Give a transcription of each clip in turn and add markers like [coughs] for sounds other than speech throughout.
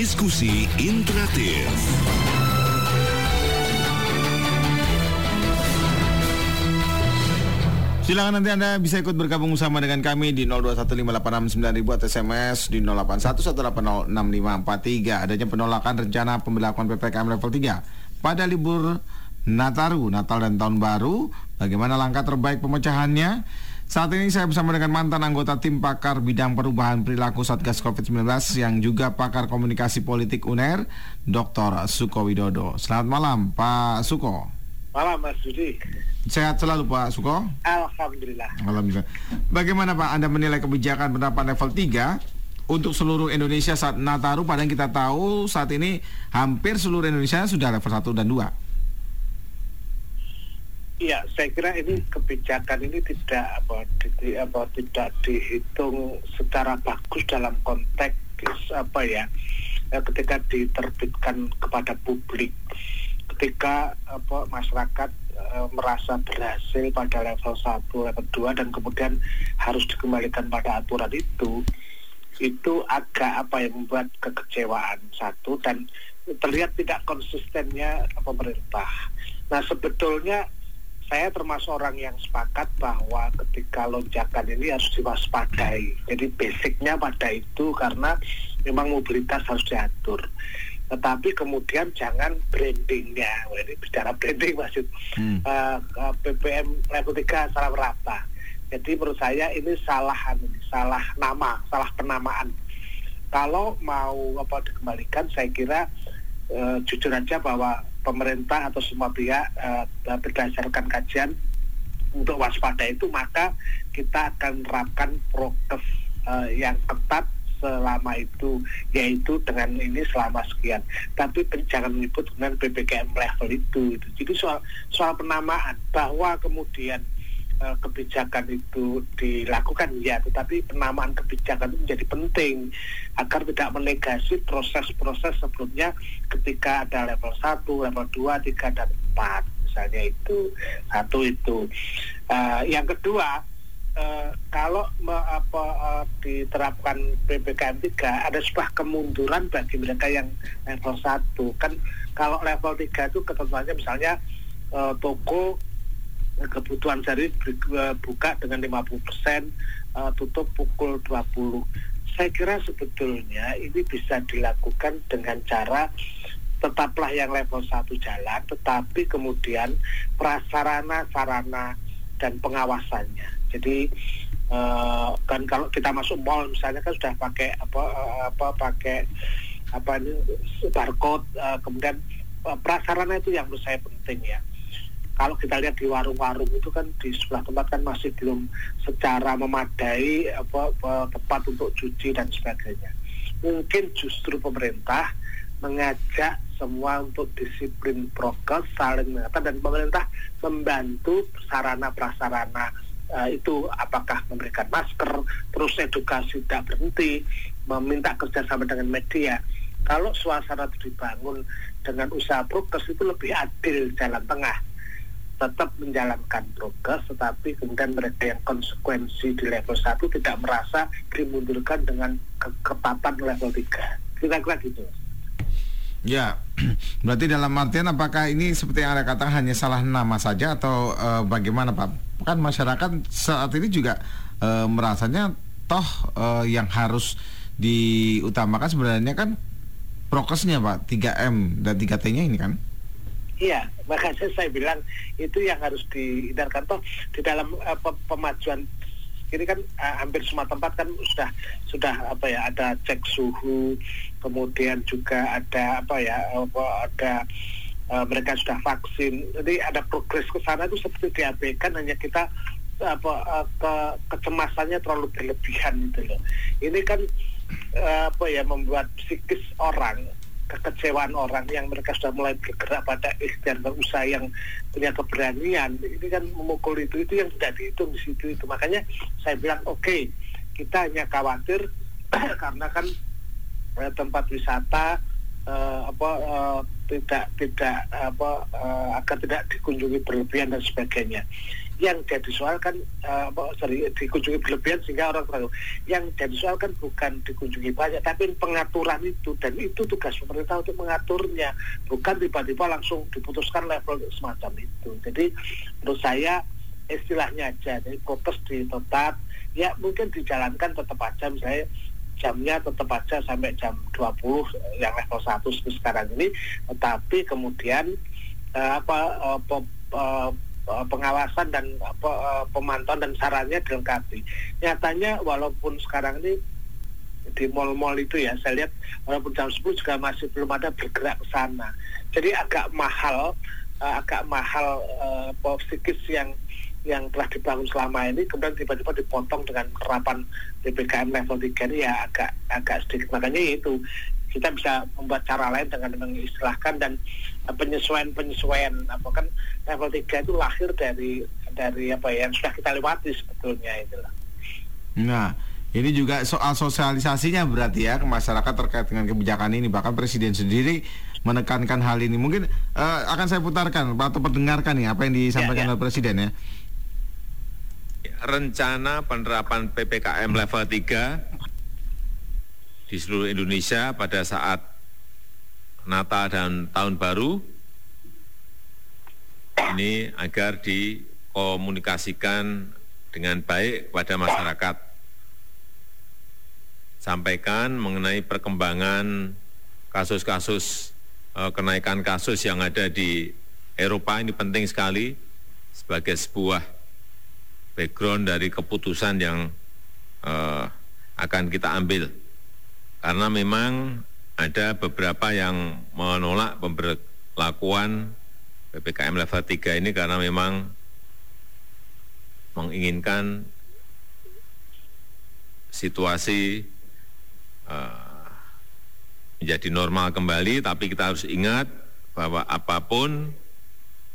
Diskusi interaktif. Silakan nanti Anda bisa ikut bergabung bersama dengan kami di 0215869000 atau SMS di 0811806543. Adanya penolakan rencana pemberlakuan PPKM level 3 pada libur Nataru, Natal dan Tahun Baru. Bagaimana langkah terbaik pemecahannya? Saat ini saya bersama dengan mantan anggota tim pakar bidang perubahan perilaku Satgas COVID-19 yang juga pakar komunikasi politik UNER, Dr. Suko Widodo. Selamat malam, Pak Suko. Malam Mas Budi. Sehat selalu Pak Suko. Alhamdulillah. Alhamdulillah. Bagaimana Pak Anda menilai kebijakan penerapan level 3 untuk seluruh Indonesia saat Nataru padahal kita tahu saat ini hampir seluruh Indonesia sudah level 1 dan 2. Iya, saya kira ini kebijakan ini tidak apa, di, apa tidak dihitung secara bagus dalam konteks apa ya ketika diterbitkan kepada publik ketika apa masyarakat e, merasa berhasil pada level 1, level 2 dan kemudian harus dikembalikan pada aturan itu itu agak apa yang membuat kekecewaan satu dan terlihat tidak konsistennya pemerintah. Nah sebetulnya saya termasuk orang yang sepakat bahwa ketika lonjakan ini harus diwaspadai. Jadi basicnya pada itu karena memang mobilitas harus diatur. Tetapi kemudian jangan brandingnya. Ini bicara branding maksud hmm. uh, uh, BBM level 3 salah merata jadi menurut saya ini salah salah nama salah penamaan. Kalau mau apa dikembalikan saya kira uh, jujur aja bahwa pemerintah atau semua pihak uh, berdasarkan kajian untuk waspada itu maka kita akan menerapkan prokes uh, yang ketat selama itu yaitu dengan ini selama sekian tapi jangan menyebut dengan ppkm level itu, itu. jadi soal soal penamaan bahwa kemudian uh, kebijakan itu dilakukan ya tetapi penamaan kebijakan itu menjadi penting agar tidak menegasi proses-proses sebelumnya ketika ada level 1, level 2, 3 dan 4 misalnya itu. Satu itu. Uh, yang kedua Uh, kalau me, apa, uh, diterapkan PPKM 3 ada sebuah kemunduran bagi mereka yang level 1 kan kalau level 3 itu ketentuannya misalnya uh, toko kebutuhan sehari buka dengan 50% uh, tutup pukul 20 saya kira sebetulnya ini bisa dilakukan dengan cara tetaplah yang level 1 jalan tetapi kemudian prasarana sarana dan pengawasannya jadi uh, kan kalau kita masuk mall misalnya kan sudah pakai apa uh, apa pakai apa ini barcode uh, kemudian prasarana itu yang menurut saya penting ya. Kalau kita lihat di warung-warung itu kan di sebelah tempat kan masih belum secara memadai apa, apa tempat untuk cuci dan sebagainya. Mungkin justru pemerintah mengajak semua untuk disiplin prokes saling mengatur dan pemerintah membantu sarana prasarana uh, itu apakah memberikan masker, terus edukasi tidak berhenti, meminta kerjasama dengan media. Kalau suasana itu dibangun dengan usaha progres itu lebih adil jalan tengah. Tetap menjalankan progres, tetapi kemudian mereka yang konsekuensi di level 1 tidak merasa dimundurkan dengan kekepatan level 3. Kira-kira gitu. Ya, [clears throat] berarti dalam artian apakah ini seperti yang Anda katakan hanya salah nama saja atau uh, bagaimana Pak? kan masyarakat saat ini juga e, merasanya toh e, yang harus diutamakan sebenarnya kan prokesnya Pak 3M dan 3T-nya ini kan Iya, makanya saya bilang itu yang harus dihindarkan toh di dalam uh, pemajuan ini kan uh, hampir semua tempat kan sudah sudah apa ya ada cek suhu, kemudian juga ada apa ya ada uh, mereka sudah vaksin. Jadi ada progres ke sana itu seperti diabaikan hanya kita apa uh, ke kecemasannya terlalu berlebihan gitu loh. Ini kan uh, apa ya membuat psikis orang kekecewaan orang yang mereka sudah mulai bergerak pada ikhtiar berusaha yang punya keberanian ini kan memukul itu itu yang tidak dihitung di situ itu makanya saya bilang oke okay, kita hanya khawatir [clears throat] karena kan eh, tempat wisata uh, apa uh, tidak tidak apa uh, agar tidak dikunjungi berlebihan dan sebagainya. Yang jadi soal kan uh, sorry, dikunjungi berlebihan sehingga orang terlalu yang jadi soal kan bukan dikunjungi banyak tapi pengaturan itu. Dan itu tugas pemerintah untuk mengaturnya. Bukan tiba-tiba langsung diputuskan level semacam itu. Jadi menurut saya istilahnya aja jadi prokes di tetap. Ya mungkin dijalankan tetap aja. Misalnya jamnya tetap aja sampai jam 20 yang level 1 sekarang ini. Tetapi kemudian uh, apa uh, uh, Eh, pengawasan dan uh, pemantauan dan sarannya dilengkapi. Nyatanya walaupun sekarang ini di mall-mall itu ya saya lihat walaupun jam 10 juga masih belum ada bergerak ke sana. Jadi agak mahal agak mahal uh, psikis yang yang telah dibangun selama ini kemudian tiba-tiba dipotong dengan penerapan PPKM level 3 ini ya agak agak sedikit makanya itu kita bisa membuat cara lain dengan mengistilahkan dan penyesuaian-penyesuaian apa kan level 3 itu lahir dari dari apa ya yang sudah kita lewati sebetulnya itulah. Nah, ini juga soal sosialisasinya berarti ya ke masyarakat terkait dengan kebijakan ini bahkan presiden sendiri menekankan hal ini. Mungkin uh, akan saya putarkan atau perdengarkan nih apa yang disampaikan ya, ya. oleh presiden ya. Rencana penerapan PPKM level 3 di seluruh Indonesia pada saat Natal dan Tahun Baru. Ini agar dikomunikasikan dengan baik kepada masyarakat. Sampaikan mengenai perkembangan kasus-kasus eh, kenaikan kasus yang ada di Eropa. Ini penting sekali sebagai sebuah background dari keputusan yang uh, akan kita ambil. Karena memang ada beberapa yang menolak pemberlakuan PPKM level 3 ini karena memang menginginkan situasi uh, menjadi normal kembali, tapi kita harus ingat bahwa apa pun,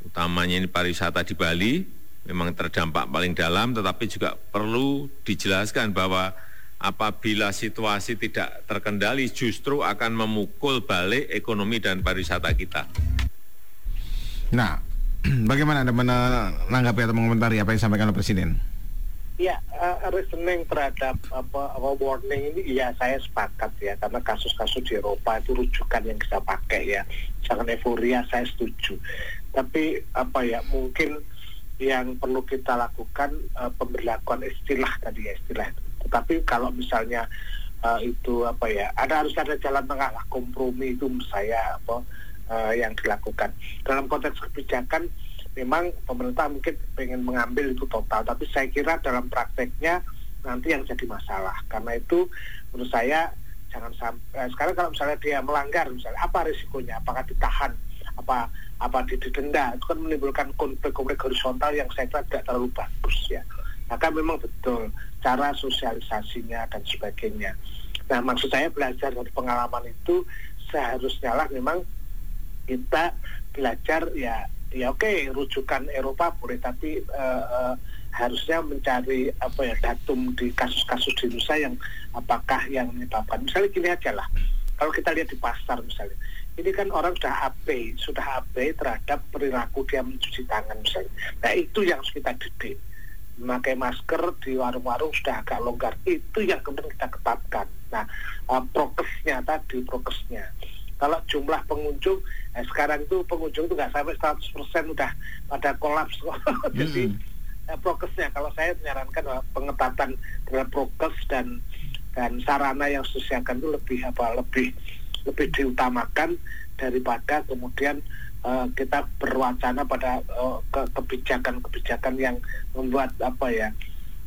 utamanya ini pariwisata di Bali, memang terdampak paling dalam, tetapi juga perlu dijelaskan bahwa apabila situasi tidak terkendali justru akan memukul balik ekonomi dan pariwisata kita. Nah, [clears throat] bagaimana Anda menanggapi atau mengomentari apa yang disampaikan oleh Presiden? Ya, uh, reasoning terhadap apa, apa warning ini ya saya sepakat ya karena kasus-kasus di Eropa itu rujukan yang kita pakai ya. Jangan euforia saya setuju. Tapi apa ya mungkin yang perlu kita lakukan uh, pemberlakuan istilah tadi ya istilah itu tetapi kalau misalnya uh, itu apa ya, ada harus ada jalan tengah lah kompromi itu saya apa uh, yang dilakukan dalam konteks kebijakan. Memang pemerintah mungkin ingin mengambil itu total, tapi saya kira dalam prakteknya nanti yang jadi masalah. Karena itu menurut saya jangan sampai eh, sekarang kalau misalnya dia melanggar misalnya apa risikonya? Apakah ditahan? Apa apa didenda? Itu kan menimbulkan konflik-konflik horizontal yang saya kira tidak terlalu bagus ya maka memang betul cara sosialisasinya dan sebagainya. Nah maksud saya belajar dari pengalaman itu seharusnya lah memang kita belajar ya ya oke rujukan Eropa boleh tapi uh, uh, harusnya mencari apa ya datum di kasus-kasus di Indonesia yang apakah yang menyebabkan. Misalnya gini aja lah kalau kita lihat di pasar misalnya ini kan orang sudah AB sudah AB terhadap perilaku dia mencuci tangan misalnya. Nah itu yang harus kita didik memakai masker di warung-warung sudah agak longgar. Itu yang kemudian kita ketatkan. Nah uh, prokesnya tadi prokesnya. Kalau jumlah pengunjung eh, sekarang itu pengunjung itu nggak sampai 100% udah pada kolaps [laughs] jadi hmm. eh, prokesnya. Kalau saya menyarankan bahwa pengetatan terhadap prokes dan dan sarana yang disediakan itu lebih apa lebih lebih diutamakan daripada kemudian uh, kita berwacana pada uh, kebijakan-kebijakan yang membuat apa ya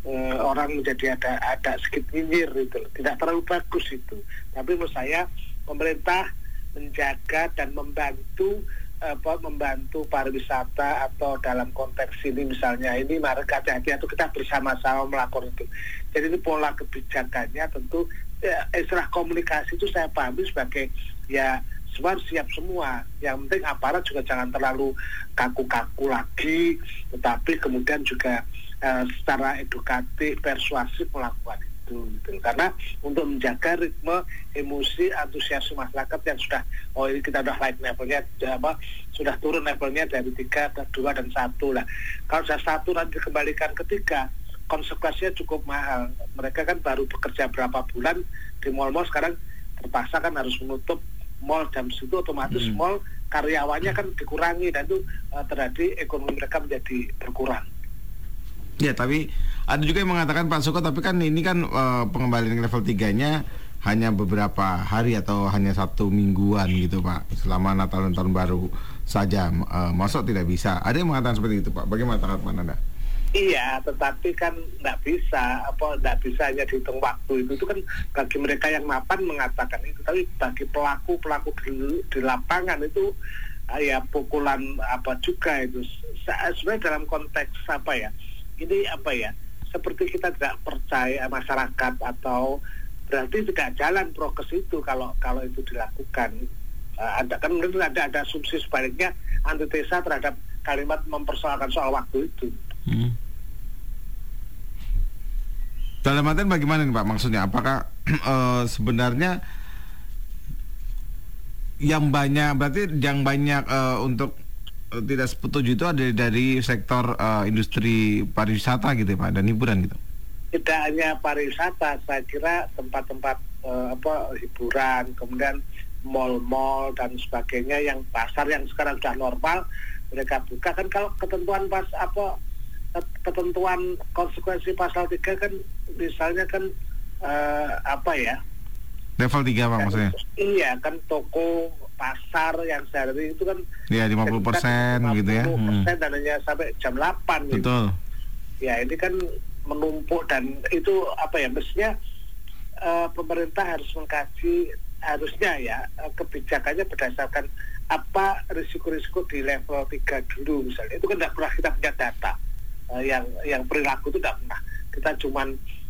uh, orang menjadi ada ada sedikit nyinyir itu tidak terlalu bagus itu. Tapi menurut saya pemerintah menjaga dan membantu apa membantu pariwisata atau dalam konteks ini misalnya ini mari hati-hati atau kita bersama-sama melakukan itu. Jadi ini pola kebijakannya tentu ya, istilah komunikasi itu saya pahami sebagai ya semua siap semua. Yang penting aparat juga jangan terlalu kaku-kaku lagi, tetapi kemudian juga uh, secara edukatif, persuasif melakukan itu. itu gitu. karena untuk menjaga ritme emosi antusiasme masyarakat yang sudah oh ini kita udah naik levelnya apa sudah turun levelnya dari tiga ke dua dan satu lah kalau sudah satu nanti dikembalikan ke tiga konsekuensinya cukup mahal mereka kan baru bekerja berapa bulan di mall-mall sekarang terpaksa kan harus menutup mall jam situ otomatis hmm. mall karyawannya kan dikurangi dan itu uh, terjadi ekonomi mereka menjadi berkurang Ya, tapi ada juga yang mengatakan Pak Suko, tapi kan ini kan uh, pengembalian level 3-nya hanya beberapa hari atau hanya satu mingguan gitu Pak, selama Natal dan Tahun Baru saja. Uh, masuk tidak bisa. Ada yang mengatakan seperti itu Pak. Bagaimana tanggapan Anda? Iya, tetapi kan tidak bisa, apa tidak bisa hanya dihitung waktu itu. Itu kan bagi mereka yang mapan mengatakan itu, tapi bagi pelaku pelaku di, di lapangan itu ya pukulan apa juga itu. Sebenarnya dalam konteks apa ya? ini apa ya seperti kita tidak percaya masyarakat atau berarti tidak jalan prokes itu kalau kalau itu dilakukan uh, ada kan ada ada asumsi sebaliknya antitesa terhadap kalimat mempersoalkan soal waktu itu. Hmm. Dalam artian bagaimana nih Pak maksudnya? Apakah uh, [clears throat] sebenarnya yang banyak berarti yang banyak uh, untuk Eh, tidak setuju itu ada dari sektor uh, industri pariwisata gitu ya Pak dan hiburan gitu. Tidak hanya pariwisata, saya kira tempat-tempat uh, apa hiburan, kemudian mall-mall dan sebagainya yang pasar yang sekarang sudah normal mereka buka kan kalau ketentuan pas apa ketentuan konsekuensi pasal 3 kan misalnya kan uh, apa ya? Level 3 Pak maksudnya? Iya kan toko pasar yang sehari itu kan ya 50 persen gitu ya. 50 persen hmm. dan hanya sampai jam 8 gitu. betul. Ya ini kan menumpuk dan itu apa ya mestinya uh, pemerintah harus mengkaji harusnya ya uh, kebijakannya berdasarkan apa risiko-risiko di level 3 dulu misalnya. Itu kan tidak pernah kita punya data uh, yang yang perilaku itu tidak pernah kita cuman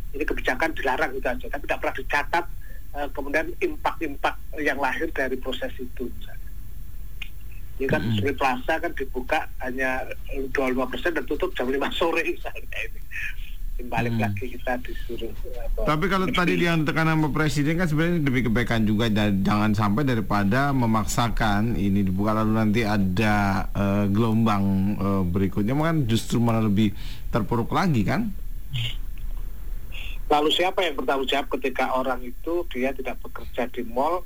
ini kebijakan dilarang itu aja tapi tidak pernah dicatat uh, kemudian impak-impak yang lahir dari proses itu misalnya. Ini kan mm -hmm. Plaza kan dibuka hanya 25 persen dan tutup jam 5 sore misalnya ini. Balik hmm. lagi kita disuruh. Apa, Tapi kalau tadi yang tekanan Pak Presiden kan sebenarnya demi kebaikan juga dan jangan sampai daripada memaksakan ini dibuka lalu nanti ada uh, gelombang uh, berikutnya kan justru malah lebih terpuruk lagi kan? Lalu siapa yang bertanggung jawab ketika orang itu dia tidak bekerja di mall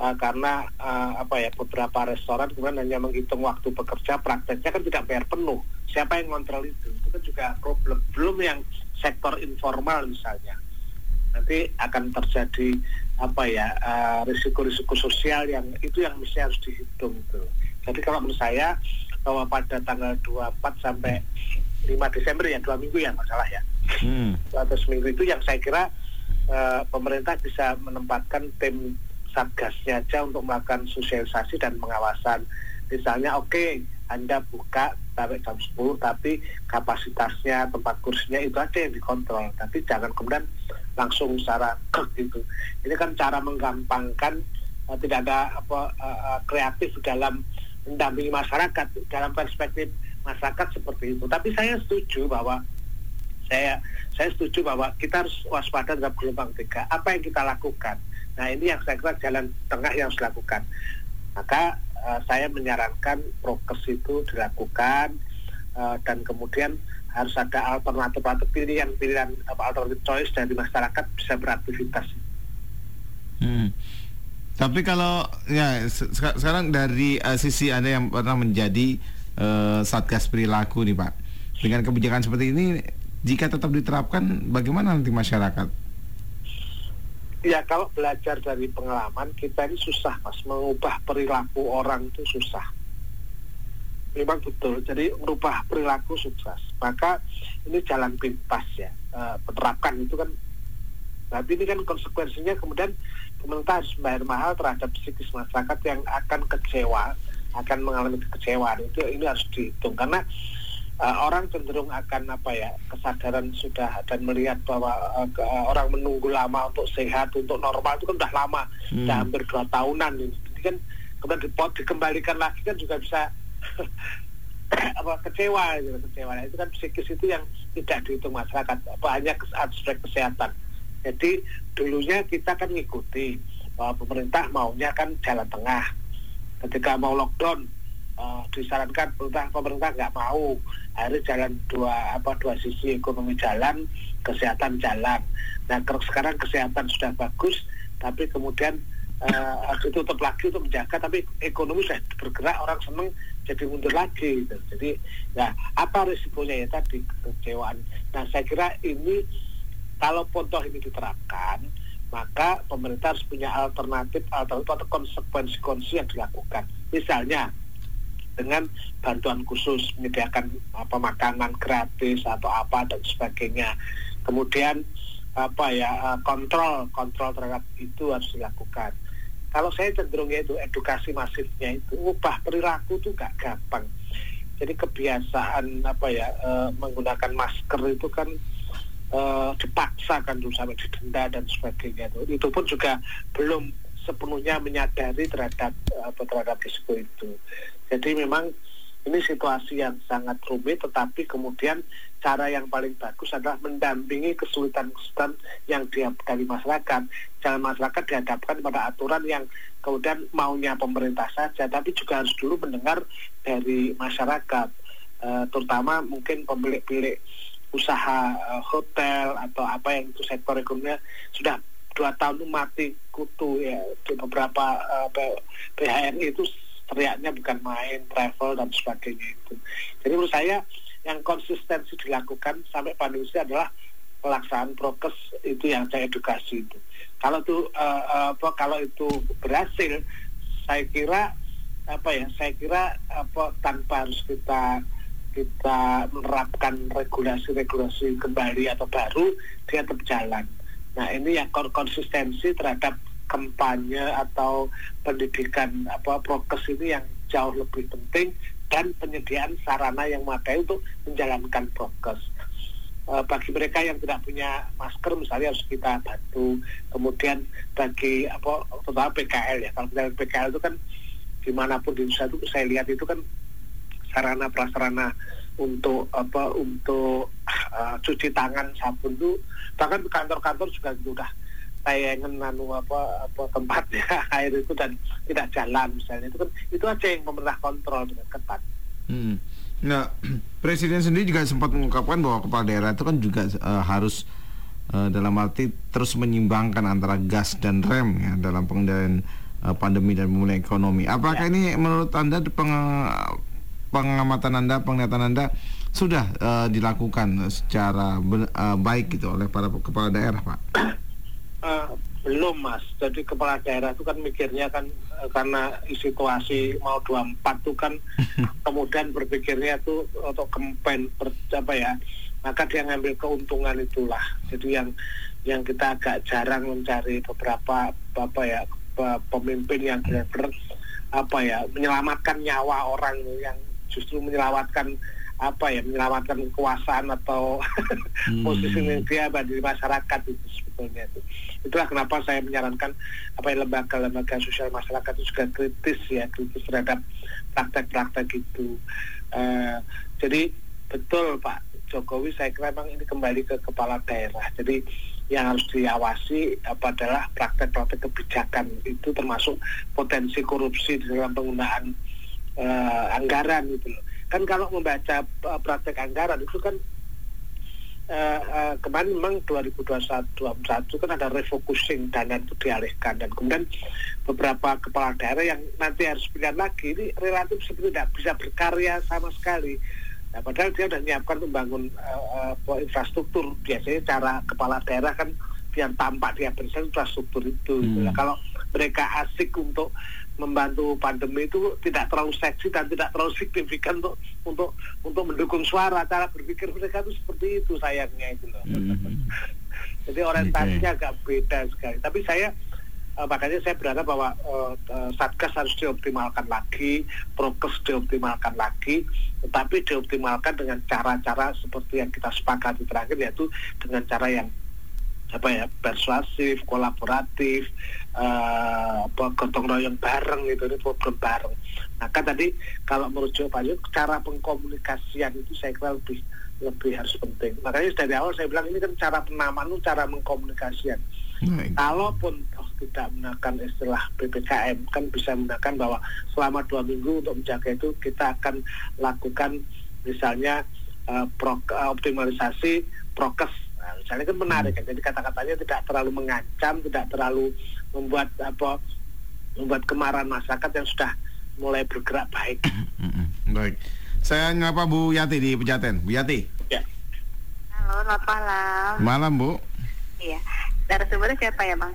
uh, karena uh, apa ya beberapa restoran kemudian hanya menghitung waktu bekerja prakteknya kan tidak bayar penuh. Siapa yang kontrol itu? Itu kan juga problem. Belum yang sektor informal misalnya. Nanti akan terjadi apa ya risiko risiko-risiko sosial yang itu yang mesti harus dihitung itu. Jadi kalau menurut saya bahwa pada tanggal 24 sampai 5 Desember ya dua minggu ya masalah ya hmm. atau seminggu itu yang saya kira uh, pemerintah bisa menempatkan tim satgasnya aja untuk melakukan sosialisasi dan pengawasan. Misalnya oke okay, Anda buka sampai jam 10 tapi kapasitasnya tempat kursinya itu aja yang dikontrol. Tapi jangan kemudian langsung secara [clears throat] gitu. Ini kan cara menggampangkan uh, tidak ada apa uh, kreatif dalam mendampingi masyarakat dalam perspektif masyarakat seperti itu. Tapi saya setuju bahwa saya saya setuju bahwa kita harus waspada dalam gelombang tiga. Apa yang kita lakukan? Nah ini yang saya kira jalan tengah yang harus dilakukan. Maka uh, saya menyarankan prokes itu dilakukan uh, dan kemudian harus ada alternatif atau pilihan-pilihan alternatif choice dari masyarakat bisa beraktivitas. Hmm. Tapi kalau ya sekarang dari uh, sisi anda yang pernah menjadi uh, satgas perilaku nih pak, dengan kebijakan seperti ini jika tetap diterapkan bagaimana nanti masyarakat? Ya kalau belajar dari pengalaman kita ini susah mas mengubah perilaku orang itu susah. Memang betul. Jadi merubah perilaku sukses. Maka ini jalan pintas ya. E, penerapkan itu kan. Tapi ini kan konsekuensinya kemudian pemerintah harus membayar mahal terhadap psikis masyarakat yang akan kecewa, akan mengalami kekecewaan. Itu ini harus dihitung karena uh, orang cenderung akan apa ya kesadaran sudah dan melihat bahwa uh, ke, uh, orang menunggu lama untuk sehat untuk normal itu kan sudah lama hmm. sudah hampir dua tahunan ini, ini kan kemudian dipot dikembalikan lagi kan juga bisa [laughs] apa kecewa gitu kecewa nah, itu kan psikis itu yang tidak dihitung masyarakat apa hanya aspek kesehatan Jadi dulunya kita kan ngikuti bahwa pemerintah maunya kan jalan tengah. Ketika mau lockdown uh, disarankan pemerintah pemerintah nggak mau. Akhirnya jalan dua apa dua sisi ekonomi jalan kesehatan jalan. Nah sekarang kesehatan sudah bagus tapi kemudian uh, ditutup lagi untuk menjaga tapi ekonomi sudah bergerak orang seneng jadi mundur lagi gitu. jadi ya apa risikonya? Ya tadi kekecewaan. Nah saya kira ini kalau pontoh ini diterapkan maka pemerintah harus punya alternatif alternatif atau konsekuensi-konsekuensi yang dilakukan. Misalnya dengan bantuan khusus menyediakan apa makanan gratis atau apa dan sebagainya. Kemudian apa ya eh, kontrol kontrol terhadap itu harus dilakukan. Kalau saya cenderung itu edukasi masifnya itu ubah perilaku itu gak gampang. Jadi kebiasaan apa ya e, menggunakan masker itu kan e, dipaksa kan dulu sampai didenda dan sebagainya. Itu pun juga belum sepenuhnya menyadari terhadap apa terhadap risiko itu. Jadi memang ini situasi yang sangat rumit, tetapi kemudian cara yang paling bagus adalah mendampingi kesulitan-kesulitan yang dihadapi masyarakat. Jangan masyarakat dihadapkan pada aturan yang kemudian maunya pemerintah saja, tapi juga harus dulu mendengar dari masyarakat, e, terutama mungkin pemilik-pemilik usaha e, hotel atau apa yang itu sektor ekonominya sudah dua tahun mati kutu ya di beberapa uh, e, PHRI itu teriaknya bukan main, travel dan sebagainya itu. Jadi menurut saya yang konsistensi dilakukan sampai pandemi adalah pelaksanaan prokes itu yang saya edukasi itu. Kalau itu uh, apa kalau itu berhasil, saya kira apa ya? Saya kira apa tanpa harus kita kita menerapkan regulasi-regulasi kembali atau baru dia tetap. Nah ini yang konsistensi terhadap kampanye atau pendidikan apa prokes ini yang jauh lebih penting dan penyediaan sarana yang memadai untuk menjalankan prokes. E, bagi mereka yang tidak punya masker misalnya harus kita bantu. Kemudian bagi apa terutama PKL ya kalau kita PKL itu kan di mana pun di Indonesia itu saya lihat itu kan sarana prasarana untuk apa untuk uh, cuci tangan sabun itu bahkan kantor-kantor juga sudah tayangan anu apa apa tempatnya [laughs] air itu dan tidak jalan misalnya itu kan itu aja yang pemerintah kontrol dengan ketat. Hmm. Nah, [clears throat] presiden sendiri juga sempat mengungkapkan bahwa kepala daerah itu kan juga uh, harus uh, dalam arti terus menyimbangkan antara gas dan rem ya dalam pengendalian uh, pandemi dan pemulihan ekonomi. Apakah ya. ini menurut anda peng, pengamatan anda, penglihatan anda sudah uh, dilakukan secara uh, baik gitu oleh para kepala daerah, Pak? Uh, belum mas, jadi kepala daerah itu kan mikirnya kan uh, karena situasi mau 24 tuh kan [laughs] kemudian berpikirnya tuh untuk kempen ber, apa ya, maka dia ngambil keuntungan itulah. Jadi yang yang kita agak jarang mencari beberapa apa ya pemimpin yang benar-benar apa ya menyelamatkan nyawa orang yang justru menyelamatkan apa ya menyelamatkan kekuasaan atau [laughs] hmm. posisi media di masyarakat itu sebetulnya itu. Itulah kenapa saya menyarankan apa ya lembaga-lembaga sosial masyarakat itu juga kritis ya kritis terhadap praktek-praktek itu. Uh, jadi betul Pak Jokowi saya kira memang ini kembali ke kepala daerah. Jadi yang harus diawasi apa adalah praktek-praktek kebijakan itu termasuk potensi korupsi di dalam penggunaan uh, anggaran gitu loh kan kalau membaca uh, praktek anggaran itu kan uh, uh, kemarin memang 2021 kan ada refocusing dana itu dialihkan dan kemudian beberapa kepala daerah yang nanti harus pilihan lagi ini relatif seperti tidak bisa berkarya sama sekali. Nah, padahal dia sudah menyiapkan membangun uh, uh, infrastruktur. Biasanya cara kepala daerah kan yang tampak dia bersih infrastruktur itu. Hmm. Nah, kalau mereka asik untuk membantu pandemi itu tidak terlalu seksi dan tidak terlalu signifikan untuk untuk untuk mendukung suara cara berpikir mereka itu seperti itu sayangnya itu loh. Mm-hmm. [laughs] Jadi orientasinya okay. agak beda sekali. Tapi saya uh, makanya saya berharap bahwa uh, uh, satgas harus dioptimalkan lagi, prokes dioptimalkan lagi, tetapi dioptimalkan dengan cara-cara seperti yang kita sepakati terakhir yaitu dengan cara yang apa ya persuasif, kolaboratif, uh, gotong royong bareng itu ini program bareng. Maka tadi kalau merujuk Pak Yud, cara pengkomunikasian itu saya kira lebih lebih harus penting. Makanya dari awal saya bilang ini kan cara penamaan itu cara mengkomunikasikan. Baik. Kalaupun toh tidak menggunakan istilah PPKM kan bisa menggunakan bahwa selama dua minggu untuk menjaga itu kita akan lakukan misalnya eh, pro- eh, optimalisasi prokes. Nah, misalnya kan menarik kan. Jadi kata-katanya tidak terlalu mengancam, tidak terlalu membuat apa membuat kemarahan masyarakat yang sudah mulai bergerak baik. Mm-mm. Baik. Saya nyapa Bu Yati di Pejaten. Bu Yati. Ya. Halo, selamat malam. Malam Bu. Iya. Narasumbernya siapa ya, Bang?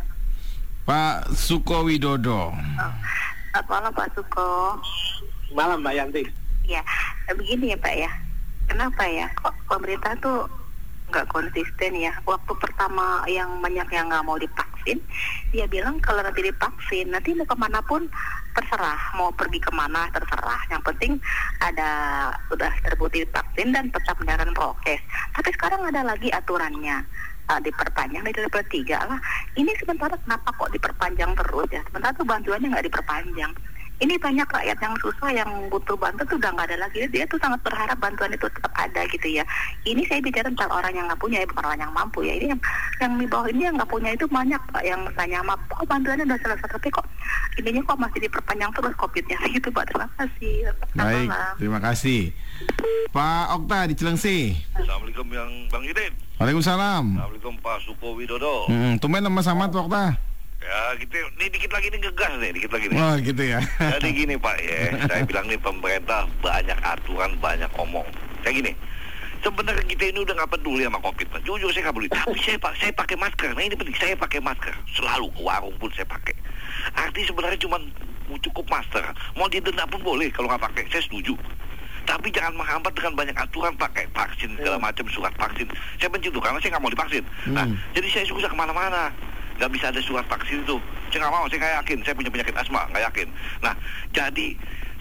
Pak Suko Widodo. Oh. Selamat malam, Pak Suko. Malam Mbak Yanti. Ya, begini ya, Pak ya. Kenapa ya? Kok pemerintah tuh nggak konsisten ya? Waktu pertama yang banyak yang nggak mau divaksin, dia bilang kalau nanti divaksin, nanti mau ke mana pun terserah. Mau pergi ke mana terserah. Yang penting ada sudah terbukti divaksin dan tetap menjalankan prokes. Tapi sekarang ada lagi aturannya. uh, diperpanjang dari level 3 lah. Ini sementara kenapa kok diperpanjang terus ya? Sementara tuh bantuannya nggak diperpanjang. Ini banyak rakyat yang susah yang butuh bantuan tuh udah nggak ada lagi. Dia tuh sangat berharap bantuan itu tetap ada gitu ya. Ini saya bicara tentang orang yang nggak punya ya, bukan orang yang mampu ya. Ini yang yang di bawah ini yang nggak punya itu banyak pak yang tanya sama oh bantuannya udah selesai tapi kok ininya kok masih diperpanjang terus covidnya [laughs] gitu pak. Terima kasih. Selamat Baik, malam. terima kasih. Pak Okta di Cilengsi. Assalamualaikum yang Bang Yudin. Waalaikumsalam. Assalamualaikum Pak Suko Widodo. Hmm, tumben nama sama Pak Okta. Ya gitu, ini dikit lagi nih ngegas nih, dikit lagi nih. Wah, gitu ya. [laughs] Jadi gini Pak ya, [laughs] saya bilang nih pemerintah banyak aturan, banyak omong. Kayak gini, sebenarnya kita ini udah nggak peduli sama COVID. Pak. Jujur saya nggak peduli. Tapi [laughs] saya pak, saya pakai masker. Nah ini penting, saya pakai masker. Selalu ke warung pun saya pakai. Arti sebenarnya cuma cukup masker. Mau didenda pun boleh kalau nggak pakai. Saya setuju. Tapi jangan menghambat dengan banyak aturan pakai vaksin segala macam surat vaksin. Saya benci itu karena saya nggak mau divaksin. Nah, Hmm. jadi saya susah ke mana-mana. Nggak bisa ada surat vaksin itu. Saya nggak mau, saya nggak yakin. Saya punya penyakit asma, nggak yakin. Nah, jadi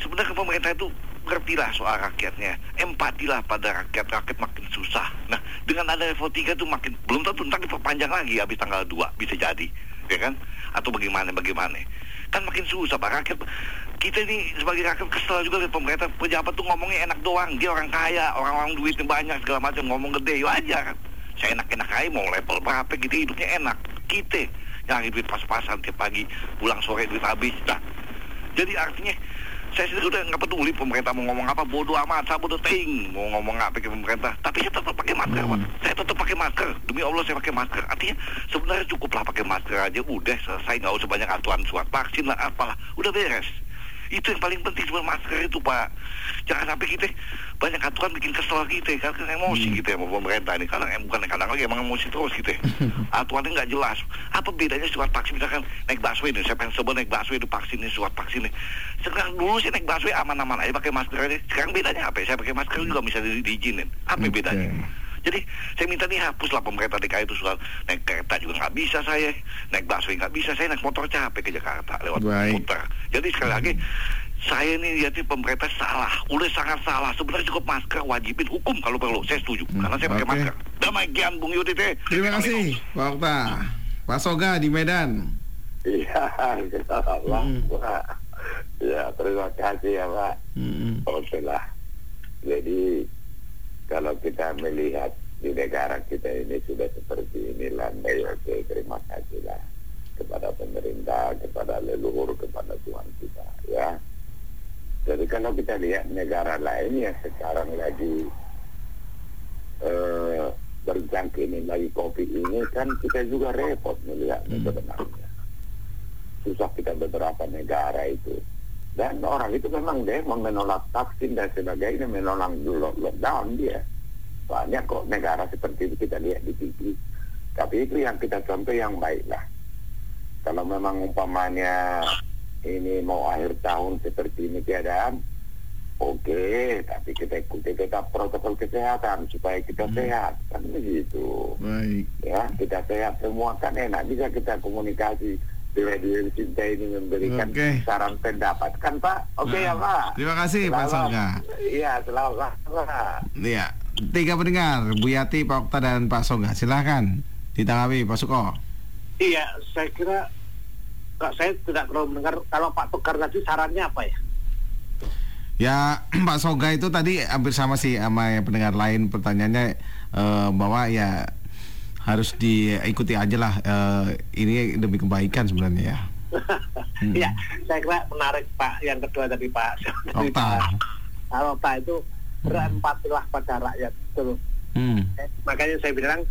sebenarnya pemerintah itu ngertilah soal rakyatnya. Empatilah pada rakyat. Rakyat makin susah. Nah, dengan ada level 3 itu makin, belum tentu ntar diperpanjang lagi habis tanggal 2. Bisa jadi. Ya kan? Atau bagaimana, bagaimana. Kan makin susah, Pak. Rakyat, kita ini sebagai rakyat kesel juga lihat pemerintah. Pejabat tuh ngomongnya enak doang. Dia orang kaya, orang-orang duitnya banyak, segala macam. Ngomong gede, wajar. Saya enak-enak aja mau level berapa gitu hidupnya enak. Kita nyari duit pas-pasan tiap pagi, pulang sore duit habis. Nah, jadi artinya saya sendiri udah nggak peduli pemerintah mau ngomong apa bodoh amat saya bodoh ting. Mau ngomong apa ke pemerintah tapi saya tetap pakai masker Pak. saya tetap pakai masker. Demi allah saya pakai masker. Artinya sebenarnya cukuplah pakai masker aja udah selesai nggak usah banyak aturan surat vaksin lah apalah. Udah beres itu yang paling penting cuma masker itu pak. Jangan sampai kita banyak aturan bikin kesel kita karena emosi kita sama pemerintah ini. Kadang em- bukan kadang lagi emang emosi terus kita [laughs] aturannya nggak jelas. Apa bedanya surat vaksin? Misalkan naik busway nih saya pengen sebut naik busway itu vaksin ini surat vaksin nih sekarang dulu sih naik busway aman-aman aja pakai masker aja. Sekarang bedanya apa ya? saya pakai masker juga bisa di, diizinin. Apa bedanya? Jadi saya minta nih hapuslah pemerintah DKI itu soal naik kereta juga nggak bisa saya, naik busway nggak bisa. Saya naik motor capek ke Jakarta lewat Baik. putar. Jadi sekali lagi saya ini nih pemerintah salah, udah sangat salah. Sebenarnya cukup masker wajibin hukum kalau perlu. Saya setuju Hmm, karena saya pakai oke. masker. Demikian Bung Yudi teh. Terima kasih, Pak Okta. Pak Soga di Medan. Iya, [laughs] kita Allah. Hmm. Pak. Ya, terima kasih ya Pak. Hmm. Oke lah. Jadi kalau kita melihat di negara kita ini sudah seperti ini landai, oke terima kasih lah kepada pemerintah, kepada leluhur, kepada Tuhan kita, ya. Jadi kalau kita lihat negara lain yang sekarang lagi eh, berjangkit ini lagi COVID ini kan kita juga repot melihatnya sebenarnya susah kita beberapa negara itu. Dan orang itu memang dia menolak vaksin dan sebagainya, menolak dulu lockdown dia. Banyak kok negara seperti itu kita lihat di TV. Tapi itu yang kita contoh yang baik lah. Kalau memang umpamanya ini mau akhir tahun seperti ini keadaan, oke, tapi kita ikuti tetap protokol kesehatan supaya kita sehat. Kan begitu Baik. ya kita sehat semua kan enak bisa kita komunikasi di radio cinta ini memberikan Oke. saran pendapat kan pak oke ya pak Terima kasih, Pak Selamat. Soga. iya selamat pak Iya. Tiga pendengar, Bu Yati, Pak Okta, dan Pak Soga. Silahkan ditanggapi, Pak Suko. Iya, saya kira Kak, saya tidak terlalu mendengar kalau Pak Tegar tadi sarannya apa ya? Ya [clears throat] Pak Soga itu tadi hampir sama sih sama yang pendengar lain pertanyaannya eh, bahwa ya harus diikuti aja lah eh, ini demi kebaikan sebenarnya ya. [laughs] Hmm. Iya, saya kira menarik Pak yang kedua tadi Pak. Okta. Pak [laughs] Pak Okta itu berempatilah pada rakyat itu. Hmm. Eh, Makanya saya bilang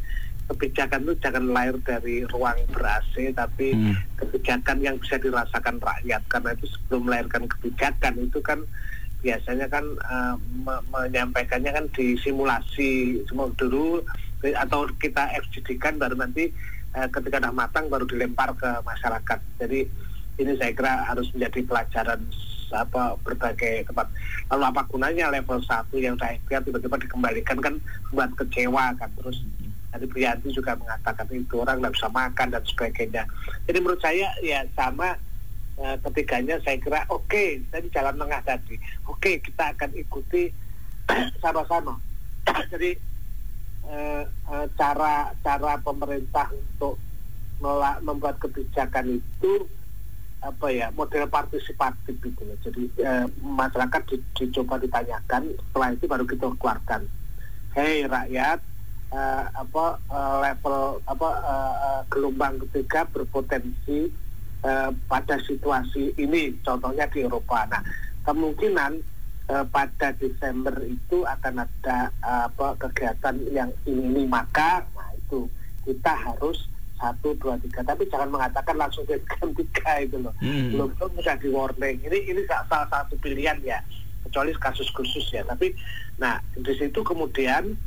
kebijakan itu jangan lahir dari ruang ber-AC tapi Hmm. kebijakan yang bisa dirasakan rakyat karena itu sebelum melahirkan kebijakan itu kan biasanya kan eh, me- menyampaikannya kan di simulasi semua dulu atau kita FGD-kan baru nanti eh, ketika sudah matang baru dilempar ke masyarakat. Jadi ini saya kira harus menjadi pelajaran apa berbagai tempat. Lalu apa gunanya level 1 yang saya kira tiba-tiba dikembalikan kan buat kecewa kan terus tadi Priyanti juga mengatakan itu orang nggak bisa makan dan sebagainya. Jadi menurut saya ya sama eh, ketiganya saya kira oke tadi jalan tengah tadi. Oke kita akan ikuti [clears throat] sama-sama. [clears throat] Jadi eh, eh, cara cara pemerintah untuk mela- membuat kebijakan itu apa ya model partisipatif gitu loh. Jadi eh, masyarakat di- dicoba ditanyakan, setelah itu baru kita keluarkan. Hei rakyat, eh, apa eh, level apa eh, eh, gelombang ketiga berpotensi eh, pada situasi ini, contohnya di Eropa. Nah, kemungkinan eh, pada Desember itu akan ada eh, apa kegiatan yang ini maka, nah itu kita harus satu dua tiga. Tapi jangan mengatakan langsung jadikan [laughs] tiga itu loh. Hmm. belum belum sudah di warning ini ini sa- salah satu pilihan ya. Kecuali kasus khusus ya. Tapi nah di situ kemudian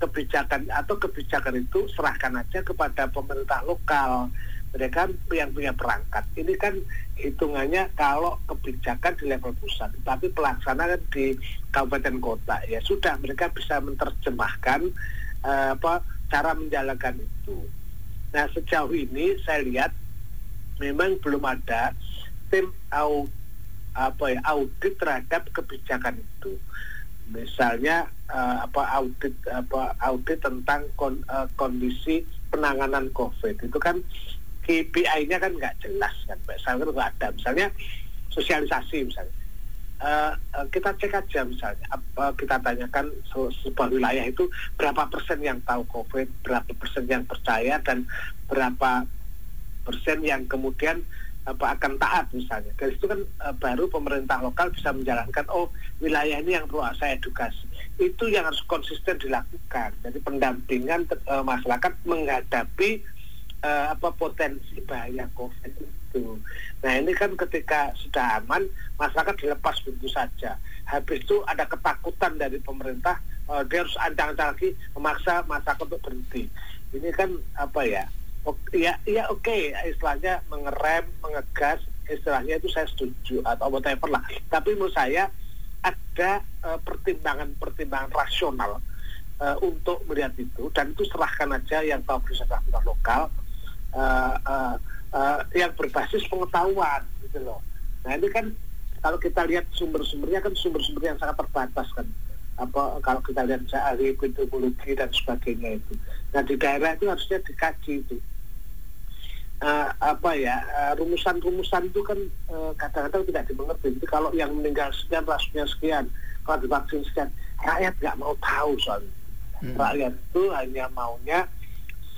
kebijakan atau kebijakan itu serahkan aja kepada pemerintah lokal. Mereka yang punya perangkat. Ini kan hitungannya kalau kebijakan di level pusat tapi pelaksanaan di kabupaten kota. Ya sudah mereka bisa menerjemahkan eh, apa cara menjalankan itu. Nah sejauh ini saya lihat memang belum ada tim au, apa ya audit terhadap kebijakan itu. Misalnya eh, apa audit apa audit tentang kon- eh, kondisi penanganan COVID itu kan KPI-nya kan nggak jelas kan, misalnya nggak ada. Misalnya sosialisasi misalnya. Eh, eh, kita cek aja misalnya apa kita tanyakan se- sebuah wilayah itu berapa persen yang tahu COVID, berapa persen yang percaya dan berapa persen yang kemudian apa akan taat misalnya. Dari situ kan eh, baru pemerintah lokal bisa menjalankan oh wilayah ini yang perlu saya edukasi. Itu yang harus konsisten dilakukan. Jadi pendampingan eh, masyarakat menghadapi eh, apa potensi bahaya COVID itu. Nah ini kan ketika sudah aman, masyarakat dilepas begitu saja. Habis itu ada ketakutan dari pemerintah, eh, dia harus ancang-ancang lagi memaksa masyarakat untuk berhenti. Ini kan apa ya? Ya, ya oke, istilahnya mengerem, mengegas, istilahnya itu saya setuju atau whatever lah. Tapi menurut saya ada eh, pertimbangan-pertimbangan rasional eh, untuk melihat itu dan itu serahkan aja yang tahu perusahaan lokal eh, eh, eh, yang berbasis pengetahuan gitu loh. Nah ini kan kalau kita lihat sumber-sumbernya kan sumber-sumber yang sangat terbatas kan. Apa kalau kita lihat ahli epidemiologi dan sebagainya itu. Nah di daerah itu harusnya dikaji itu. Eh, apa ya eh, rumusan-rumusan itu kan eh, kadang-kadang tidak dimengerti. Jadi kalau yang meninggal sekian, rasnya sekian, kalau divaksin sekian, rakyat nggak mau tahu soalnya. Rakyat itu hanya maunya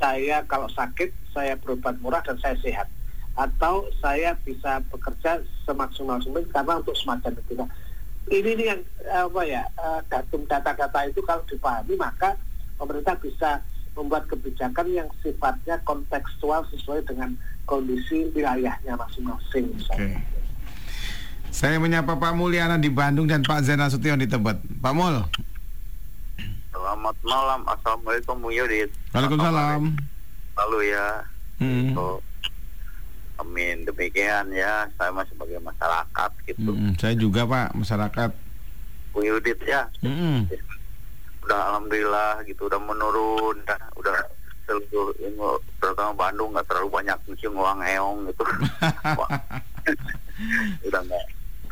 saya kalau sakit saya berobat murah dan saya sehat atau saya bisa bekerja semaksimal mungkin karena untuk semacam itu Nah, ini nih yang apa ya datum data-data itu kalau dipahami maka pemerintah bisa membuat kebijakan yang sifatnya kontekstual sesuai dengan kondisi wilayahnya masing-masing. Oke. Saya menyapa Pak Mulyana di Bandung dan Pak Zainal Sution di Tebet. Pak Mul. Selamat malam, Assalamualaikum Bu Yudit. Waalaikumsalam. Lalu ya, Hmm. so, amin demikian ya, saya masih sebagai masyarakat gitu. Mm-mm, Saya juga Pak masyarakat. Bu Yudit ya, Mm-mm. Udah alhamdulillah gitu, udah menurun, udah, udah seluruh ini, terutama Bandung nggak terlalu banyak mesti nguang eong gitu. [laughs] Udah nggak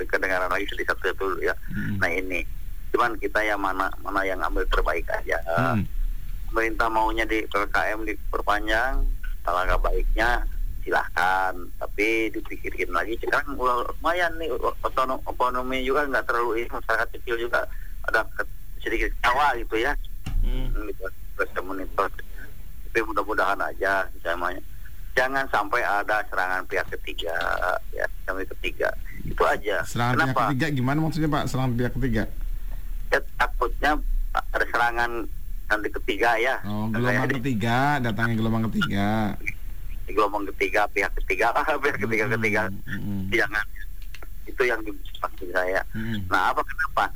kedengaran lagi sedih satu itu ya. Mm. Nah ini, cuman kita yang mana mana yang ambil terbaik aja. Mm. pemerintah maunya di PPKM diperpanjang, alangkah baiknya silahkan tapi dipikirkan lagi sekarang lumayan nih otonom ekonomi juga nggak terlalu ini masyarakat kecil juga ada sedikit ketawa gitu ya. Hmm. tapi mudah-mudahan aja misalnya jangan sampai ada serangan pihak ketiga ya sampai ketiga. Itu aja. Serangan pihak kenapa? ketiga gimana maksudnya Pak? Serangan pihak ketiga? Ya, takutnya ada serangan nanti ketiga ya. Oh, Kayak gelombang di- ketiga, datangnya gelombang ketiga. di gelombang ketiga pihak ketiga. Ah pihak ketiga ketiga. Hmm, jangan. Itu yang dimaksud saya. Hmm, nah apa kenapa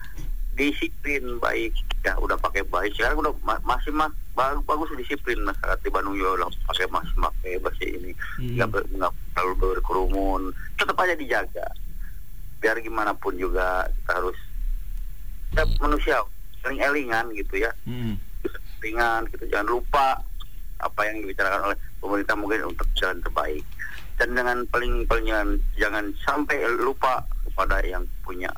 disiplin baik. Ya udah pakai baik. Sekarang udah ma- masih mas bagus, bagus disiplin masyarakat di Bandung juga udah pakai masih pakai basi ini. Hmm. nggak ber- nggak terlalu berkerumun. Tetap aja dijaga. Biar gimana pun juga kita harus kita manusia saling elingan gitu ya. Hmm. ringan gitu. Jangan lupa apa yang dibicarakan oleh pemerintah mungkin untuk jalan terbaik. Dan dengan paling paling jangan, jangan sampai lupa kepada yang punya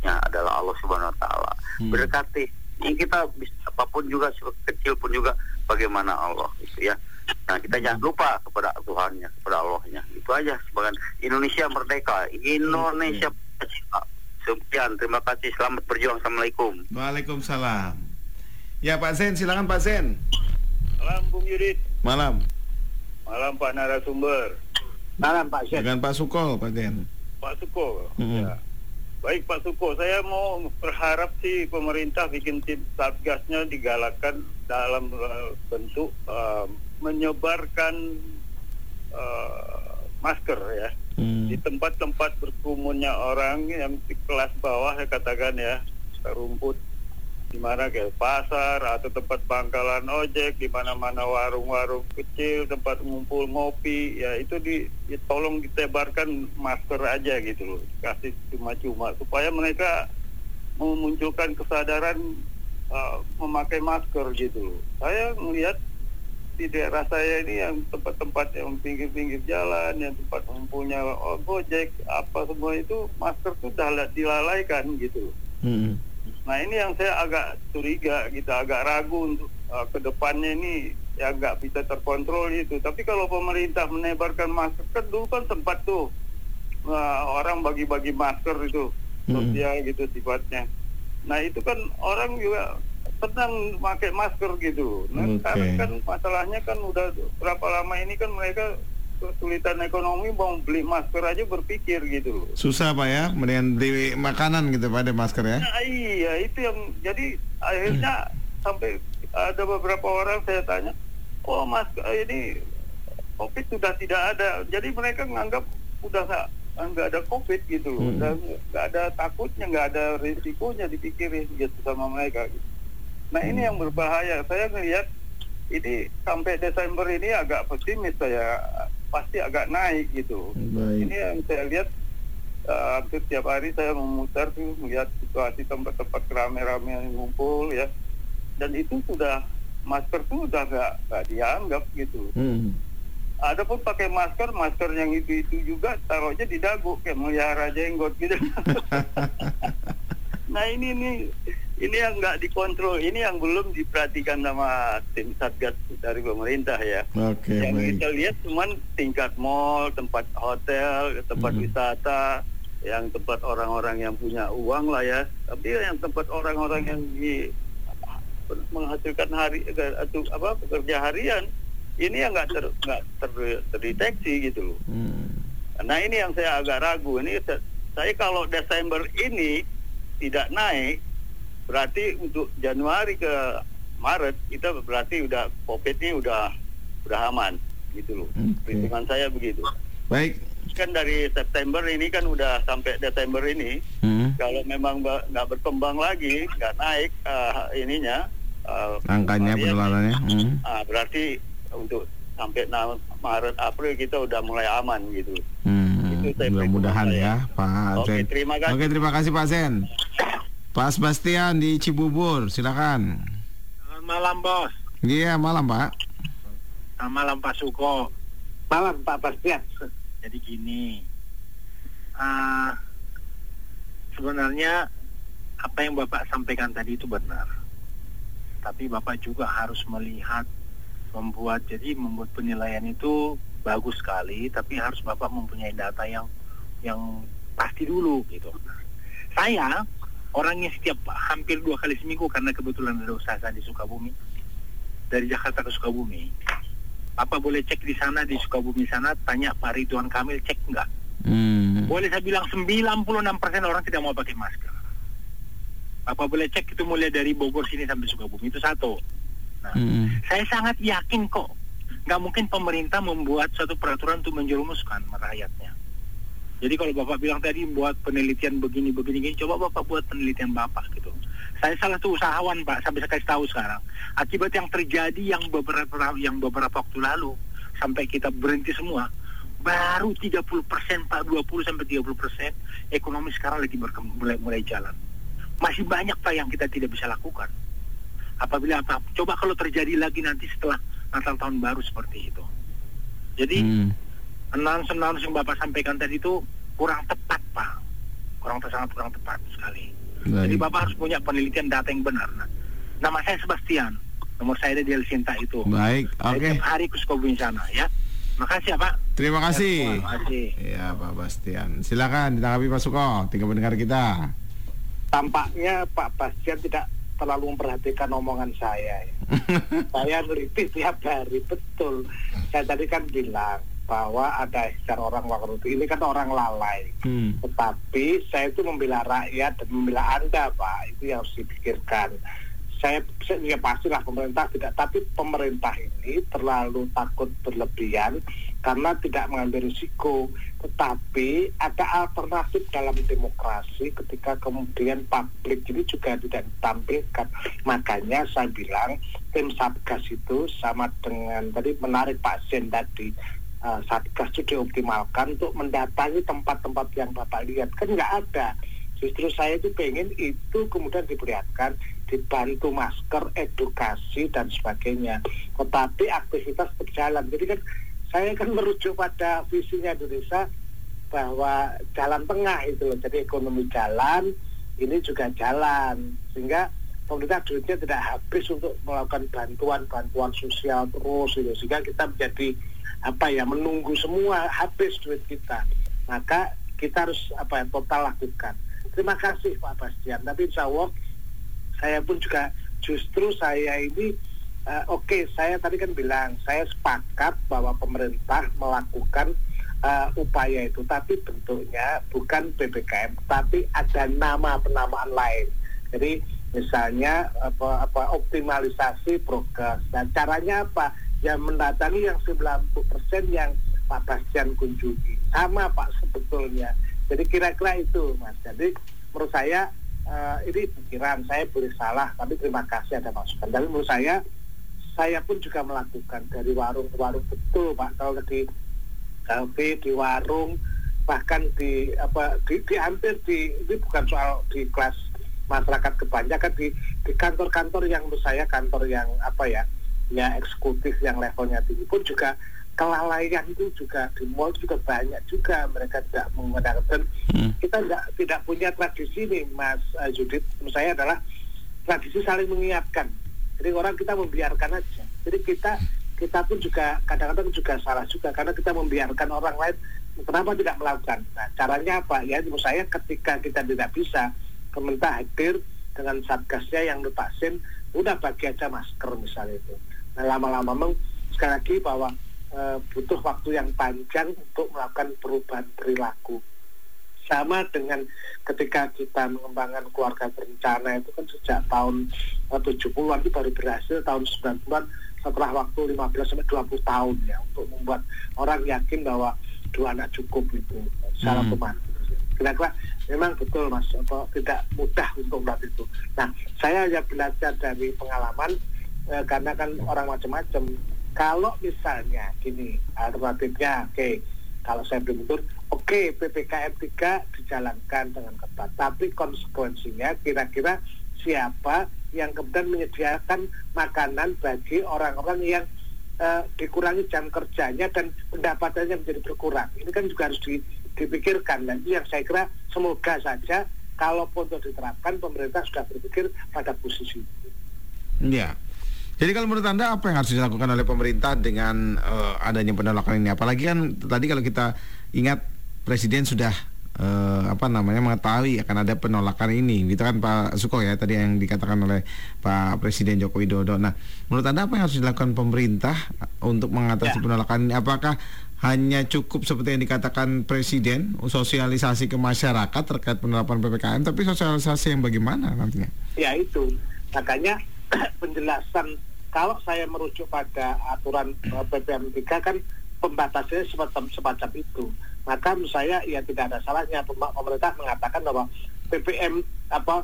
haknya adalah Allah Subhanahu Wa Taala Hmm. berdekati yang kita bisa apa pun juga kecil pun juga bagaimana Allah gitu ya nah kita jangan lupa kepada Tuhannya kepada Allahnya itu aja sebagai Indonesia merdeka Indonesia Pancasila. sekian terima kasih selamat berjuang assalamualaikum Waalaikumsalam. Ya Pak Sen, silakan Pak Sen. Malam Bung Yudit, Malam. malam Pak narasumber, Malam Pak Syed. Dengan Pak Sukol, Pak Sen. Pak Suko. Mm-mm. Ya. Baik Pak Suko, saya mau berharap sih pemerintah bikin tim satgasnya digalakkan dalam eh, bentuk eh, menyebarkan eh, masker ya Hmm. di tempat-tempat berkerumunnya orang yang di kelas bawah ya katakan ya rumput di mana kayak pasar atau tempat pangkalan ojek di mana-mana warung-warung kecil tempat ngumpul ngopi ya itu di ya tolong ditebarkan masker aja gitu loh kasih cuma-cuma supaya mereka memunculkan kesadaran uh, memakai masker gitu loh saya melihat di daerah saya ini yang tempat-tempat yang pinggir-pinggir jalan, yang tempat ngumpulnya oh, gojek, apa semua itu masker tuh dilalaikan gitu. Hmm. Nah ini yang saya agak curiga gitu, agak ragu untuk uh, ke depannya ini ya nggak bisa terkontrol itu. Tapi kalau pemerintah menebarkan masker kan dulu kan sempat tuh uh, orang bagi-bagi masker itu Hmm. sosial gitu sifatnya. Nah itu kan orang juga senang pakai masker gitu. Nah Oke. sekarang kan masalahnya kan udah berapa lama ini kan mereka kesulitan ekonomi mau beli masker aja berpikir gitu loh. Susah Pak ya, mendingan beli makanan gitu Pak, ada masker ya. Nah, iya itu yang jadi akhirnya sampai ada beberapa orang saya tanya, oh mas ini covid sudah tidak ada. Jadi mereka menganggap udah nggak nggak ada covid gitu loh, Hmm. dan nggak ada takutnya, nggak ada risikonya dipikirin gitu sama mereka. Gitu. Nah ini yang berbahaya. Saya melihat ini sampai Desember ini agak pesimis saya pasti agak naik gitu. Baik. Ini yang saya lihat uh, hampir tiap hari saya memutar tuh melihat situasi tempat-tempat rame-rame yang ngumpul ya. Dan itu sudah masker tuh udah nggak nggak dianggap gitu. Hmm. Ada pun pakai masker, masker yang itu itu juga taruhnya di dagu kayak melihara jenggot gitu. [laughs] nah ini nih ini yang nggak dikontrol, ini yang belum diperhatikan sama tim satgas dari pemerintah ya. Oke, yang baik. kita lihat cuman tingkat mall, tempat hotel, tempat Mhm. wisata, yang tempat orang-orang yang punya uang lah ya. Tapi yang tempat orang-orang yang di menghasilkan hari atau apa pekerja harian ini yang nggak ter, ter- terdeteksi gitu loh. Hmm. Nah ini yang saya agak ragu. Ini saya kalau Desember ini tidak naik, berarti untuk Januari ke Maret kita berarti udah COVID ini udah udah aman gitu loh. Oke. Perhitungan saya begitu. Baik. Kan dari September ini kan udah sampai Desember ini, Hmm. kalau memang nggak berkembang lagi, nggak naik ah, ininya ah, Angkanya penularannya. Hmm. ah, berarti untuk sampai na- Maret April kita udah mulai aman gitu. Hmm. Itu Mudah-mudahan ya Pak Oke, Sen. terima kasih. Oke, terima kasih Pak Sen. Pak Sebastian di Cibubur, silakan. Malam bos, Iya, malam Pak. selamat malam Pak Suko. Malam Pak Bastian. Jadi gini, ah, sebenarnya apa yang Bapak sampaikan tadi itu benar. Tapi Bapak juga harus melihat, membuat, jadi membuat penilaian itu bagus sekali, tapi harus Bapak mempunyai data yang yang pasti dulu gitu. Saya orangnya setiap hampir dua kali seminggu karena kebetulan ada usaha di Sukabumi dari Jakarta ke Sukabumi. Apa boleh cek di sana di Sukabumi sana tanya Pak Ridwan Kamil cek enggak? Hmm. Boleh saya bilang 96% orang tidak mau pakai masker. Apa boleh cek itu mulai dari Bogor sini sampai Sukabumi itu satu. Nah, Hmm. saya sangat yakin kok nggak mungkin pemerintah membuat suatu peraturan untuk menjerumuskan rakyatnya. Jadi kalau Bapak bilang tadi buat penelitian begini begini gini, coba Bapak buat penelitian Bapak gitu. Saya salah satu usahawan Pak, sampai saya kasih tahu sekarang. Akibat yang terjadi yang beberapa yang beberapa waktu lalu sampai kita berhenti semua, baru 30 persen Pak, 20 sampai 30 persen ekonomi sekarang lagi mulai mulai jalan. Masih banyak Pak yang kita tidak bisa lakukan. Apabila apa, coba kalau terjadi lagi nanti setelah Natal tahun baru seperti itu. Jadi Hmm. Announce-announce yang Bapak sampaikan tadi itu kurang tepat, Pak. Kurang sangat kurang tepat sekali. Jadi Baik. Bapak harus punya penelitian data yang benar. Nah, nama saya Sebastian. Nomor saya ada di Elsinta itu. Baik, oke. tiap hari ke Sukabumi sana ya. Makasih ya Pak. Terima kasih. Terima kasih. Ya Pak Bastian. Silakan ditanggapi Pak Suko, tiga pendengar kita. tampaknya Pak Bastian tidak terlalu memperhatikan omongan saya. Ya. [laughs] saya neliti tiap hari betul. Saya tadi kan bilang bahwa ada secara orang waktu ini kan orang lalai. Hmm. Tetapi saya itu membela rakyat dan membela Anda, Pak. Itu yang harus dipikirkan. Saya, saya ya pastilah pemerintah tidak, tapi pemerintah ini terlalu takut berlebihan karena tidak mengambil risiko. Tetapi ada alternatif dalam demokrasi ketika kemudian publik ini juga tidak ditampilkan. Makanya saya bilang tim Satgas itu sama dengan tadi menarik Pak Zen tadi uh, Satgas itu dioptimalkan untuk mendatangi tempat-tempat yang Bapak lihat. Kan nggak ada. Justru saya itu pengen itu kemudian diperlihatkan, dibantu masker, edukasi dan sebagainya. Tetapi aktivitas berjalan. Jadi kan saya kan merujuk pada visinya Indonesia bahwa jalan tengah itu loh. Jadi ekonomi jalan, ini juga jalan. Sehingga pemerintah duitnya tidak habis untuk melakukan bantuan-bantuan sosial terus itu. Sehingga kita menjadi apa ya menunggu semua habis duit kita. Maka kita harus apa ya total lakukan. Terima kasih Pak Bastian. Tapi insya Allah saya pun juga justru saya ini eh, oke saya tadi kan bilang saya sepakat bahwa pemerintah melakukan eh, upaya itu tapi bentuknya bukan ppkm tapi ada nama penamaan lain. Jadi misalnya apa apa optimalisasi progres. Dan caranya apa? Ya mendatangi yang 90% yang Pak Bastian kunjungi. Sama Pak sebetulnya. Jadi kira-kira itu Mas. Jadi menurut saya eh, ini pikiran saya boleh salah, tapi terima kasih ada masukan. Dan menurut saya saya pun juga melakukan dari warung ke warung betul Pak. Kalau di kafe, di warung, bahkan di apa di, di hampir di ini bukan soal di kelas masyarakat kebanyakan di kantor-kantor yang menurut saya kantor yang apa ya ya eksekutif yang levelnya tinggi pun juga kelalaian itu juga di mall juga banyak juga mereka tidak menggunakan dan Hmm. kita tidak tidak punya tradisi nih Mas uh, Judit. Menurut saya adalah tradisi saling mengingatkan. Jadi orang kita membiarkan aja. Jadi kita kita pun juga kadang-kadang juga salah juga karena kita membiarkan orang lain kenapa tidak melakukan? Nah caranya apa? Ya menurut saya ketika kita tidak bisa pemerintah hadir dengan satgasnya yang lepasin udah bagi aja masker misalnya itu lama-lama memang sekali lagi bahwa eh, butuh waktu yang panjang untuk melakukan perubahan perilaku sama dengan ketika kita mengembangkan keluarga berencana itu kan sejak tahun eh, 70-an itu baru berhasil tahun 90-an setelah waktu 15 sampai 20 tahun ya untuk membuat orang yakin bahwa dua anak cukup itu secara Hmm. otomatis. Kira-kira memang betul mas, apa, tidak mudah untuk melakukan itu. Nah, saya hanya belajar dari pengalaman eh, karena kan orang macam-macam. Kalau misalnya gini alternatifnya, oke, kalau saya belum betul, oke ppkm 3 dijalankan dengan ketat, tapi konsekuensinya kira-kira siapa yang kemudian menyediakan makanan bagi orang-orang yang eh, dikurangi jam kerjanya dan pendapatannya menjadi berkurang. Ini kan juga harus di- dipikirkan dan itu yang saya kira semoga saja kalaupun untuk diterapkan pemerintah sudah berpikir pada posisi itu. Ya. Jadi kalau menurut Anda apa yang harus dilakukan oleh pemerintah dengan uh, adanya penolakan ini? Apalagi kan tadi kalau kita ingat Presiden sudah uh, apa namanya mengetahui akan ada penolakan ini, gitu kan Pak Suko ya tadi yang dikatakan oleh Pak Presiden Joko Widodo. Nah, menurut Anda apa yang harus dilakukan pemerintah untuk mengatasi ya. penolakan ini? Apakah hanya cukup seperti yang dikatakan Presiden sosialisasi ke masyarakat terkait penerapan ppkm, tapi sosialisasi yang bagaimana nantinya? Ya itu makanya [coughs] penjelasan kalau saya merujuk pada aturan eh, ppm 3 kan pembatasnya semacam semacam itu. Maka menurut saya ya tidak ada salahnya pemerintah mengatakan bahwa ppm apa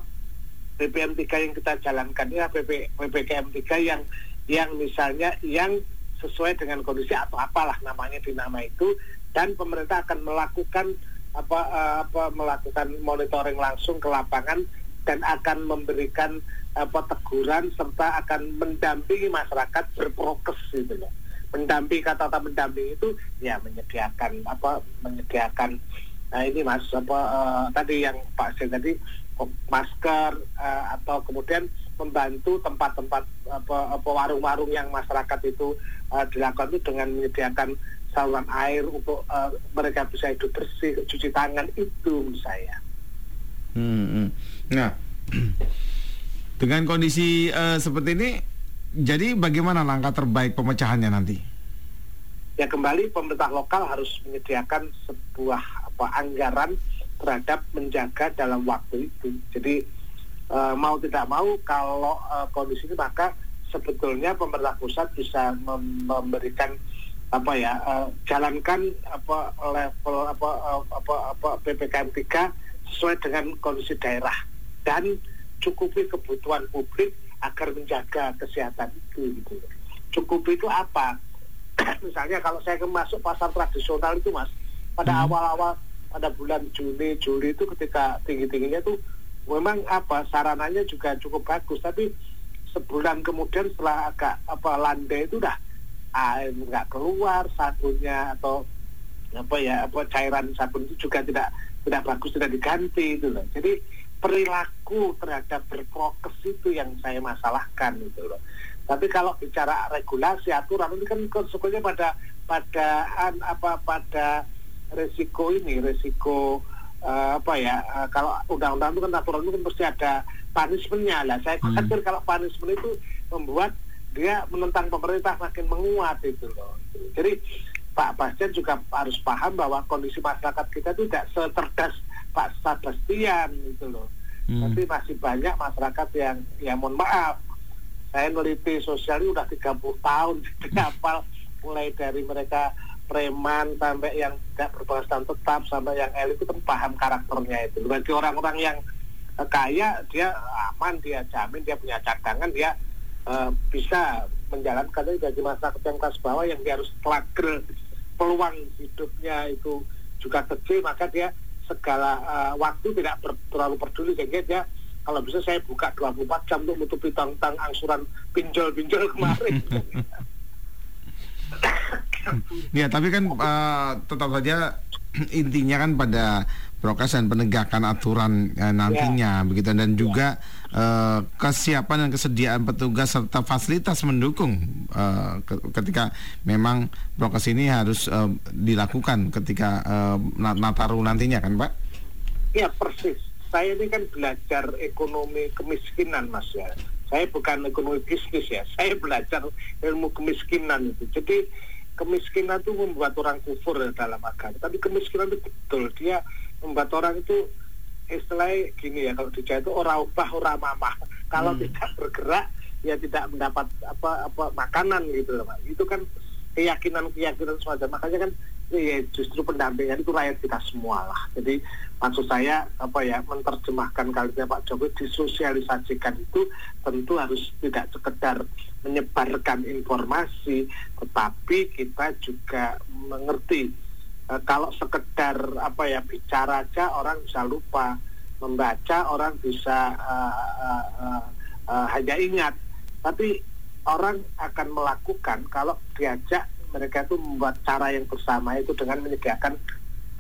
ppm 3 yang kita jalankan ya PP, ppkm 3 yang yang misalnya yang sesuai dengan kondisi atau apalah namanya di nama itu dan pemerintah akan melakukan apa uh, apa melakukan monitoring langsung ke lapangan dan akan memberikan apa teguran serta akan mendampingi masyarakat berprokes gitu loh. Mendampingi kata-kata mendampingi itu ya menyediakan apa menyediakan nah ini mas apa uh, tadi yang Pak Sen tadi masker uh, atau kemudian membantu tempat-tempat apa, warung-warung yang masyarakat itu uh, dilakukan itu dengan menyediakan saluran air untuk uh, mereka bisa hidup bersih, cuci tangan itu saya. Hmm, hmm. Nah, [clears throat] dengan kondisi uh, seperti ini, jadi bagaimana langkah terbaik pemecahannya nanti? Ya kembali pemerintah lokal harus menyediakan sebuah apa anggaran terhadap menjaga dalam waktu itu. Jadi uh, mau tidak mau kalau uh, kondisi ini maka sebetulnya pemerintah pusat bisa mem memberikan apa ya uh, jalankan apa level apa uh, apa apa ppkm 3 sesuai dengan kondisi daerah dan cukupi kebutuhan publik agar menjaga kesehatan itu gitu. Cukupi itu apa? [clears throat] Misalnya kalau saya masuk pasar tradisional itu mas, pada hmm. awal-awal hmm. pada bulan Juni Juli itu ketika tinggi tingginya tuh memang apa sarananya juga cukup bagus tapi sebulan kemudian setelah agak apa landai itu udah air nggak keluar sabunnya atau apa ya apa cairan sabun itu juga tidak tidak bagus tidak diganti itu loh jadi perilaku terhadap berprokes itu yang saya masalahkan itu loh. Tapi kalau bicara regulasi aturan ini kan konsekuensinya pada pada apa pada resiko ini resiko uh, apa ya uh, kalau undang-undang itu kan aturan itu kan pasti ada punishmentnya. Lah saya hmm. khawatir kalau punishment itu membuat dia menentang pemerintah makin menguat itu loh. Jadi Pak Bastian juga harus paham bahwa kondisi masyarakat kita itu tidak secerdas Pak Sebastian itu loh hmm. tapi masih banyak masyarakat yang ya mohon maaf saya neliti sosial ini udah 30 tahun [laughs] jadi hafal mulai dari mereka preman sampai yang tidak berpenghasilan tetap sampai yang elit itu kan paham karakternya itu bagi orang-orang yang uh, kaya dia aman dia jamin dia punya cadangan dia uh, bisa menjalankan itu bagi masyarakat yang kelas bawah yang dia harus struggle peluang hidupnya itu juga kecil maka dia segala uh, waktu tidak ber, terlalu peduli sehingga dia kalau bisa saya buka 24 jam untuk menutupi tentang angsuran pinjol-pinjol [laughs] kemarin ya, tapi kan uh, tetap saja intinya kan pada prokes dan penegakan aturan uh, nantinya ya. begitu dan juga uh, kesiapan dan kesediaan petugas serta fasilitas mendukung uh, ketika memang prokes ini harus uh, dilakukan ketika uh, Nataru nantinya kan Pak? Ya persis. Saya ini kan belajar ekonomi kemiskinan Mas ya. Saya bukan ekonomi bisnis ya. Saya belajar ilmu kemiskinan itu. Jadi kemiskinan itu membuat orang kufur dalam agama. Tapi kemiskinan itu betul. Dia membuat orang itu istilahnya gini ya kalau di Jawa itu orang ubah orang mamah kalau hmm. tidak bergerak ya tidak mendapat apa apa makanan gitu loh Pak. itu kan keyakinan keyakinan semacam makanya kan ya justru pendampingan itu rakyat kita semua lah. Jadi maksud saya apa ya menerjemahkan kalimatnya Pak Jokowi disosialisasikan itu tentu harus tidak sekedar menyebarkan informasi, tetapi kita juga mengerti e, kalau sekedar apa ya bicara aja orang bisa lupa, membaca orang bisa uh, uh, uh, uh, hanya ingat, tapi orang akan melakukan kalau diajak mereka itu membuat cara yang bersama itu dengan menyediakan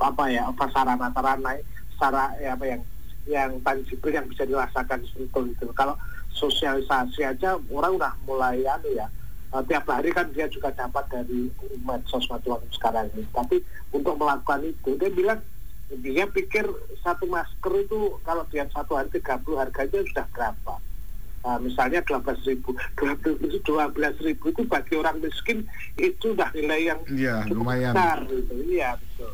apa ya sarana-sarana secara ya apa yang yang tangible yang bisa dirasakan itu. Kalau sosialisasi aja orang udah mulai anu ya uh, tiap hari kan dia juga dapat dari medsos macam sekarang ini tapi untuk melakukan itu dia bilang dia pikir satu masker itu kalau dia satu hari 30 harganya sudah berapa uh, misalnya 12 ribu 12 ribu itu bagi orang miskin itu udah nilai yang Iya, cukup lumayan. besar gitu. iya betul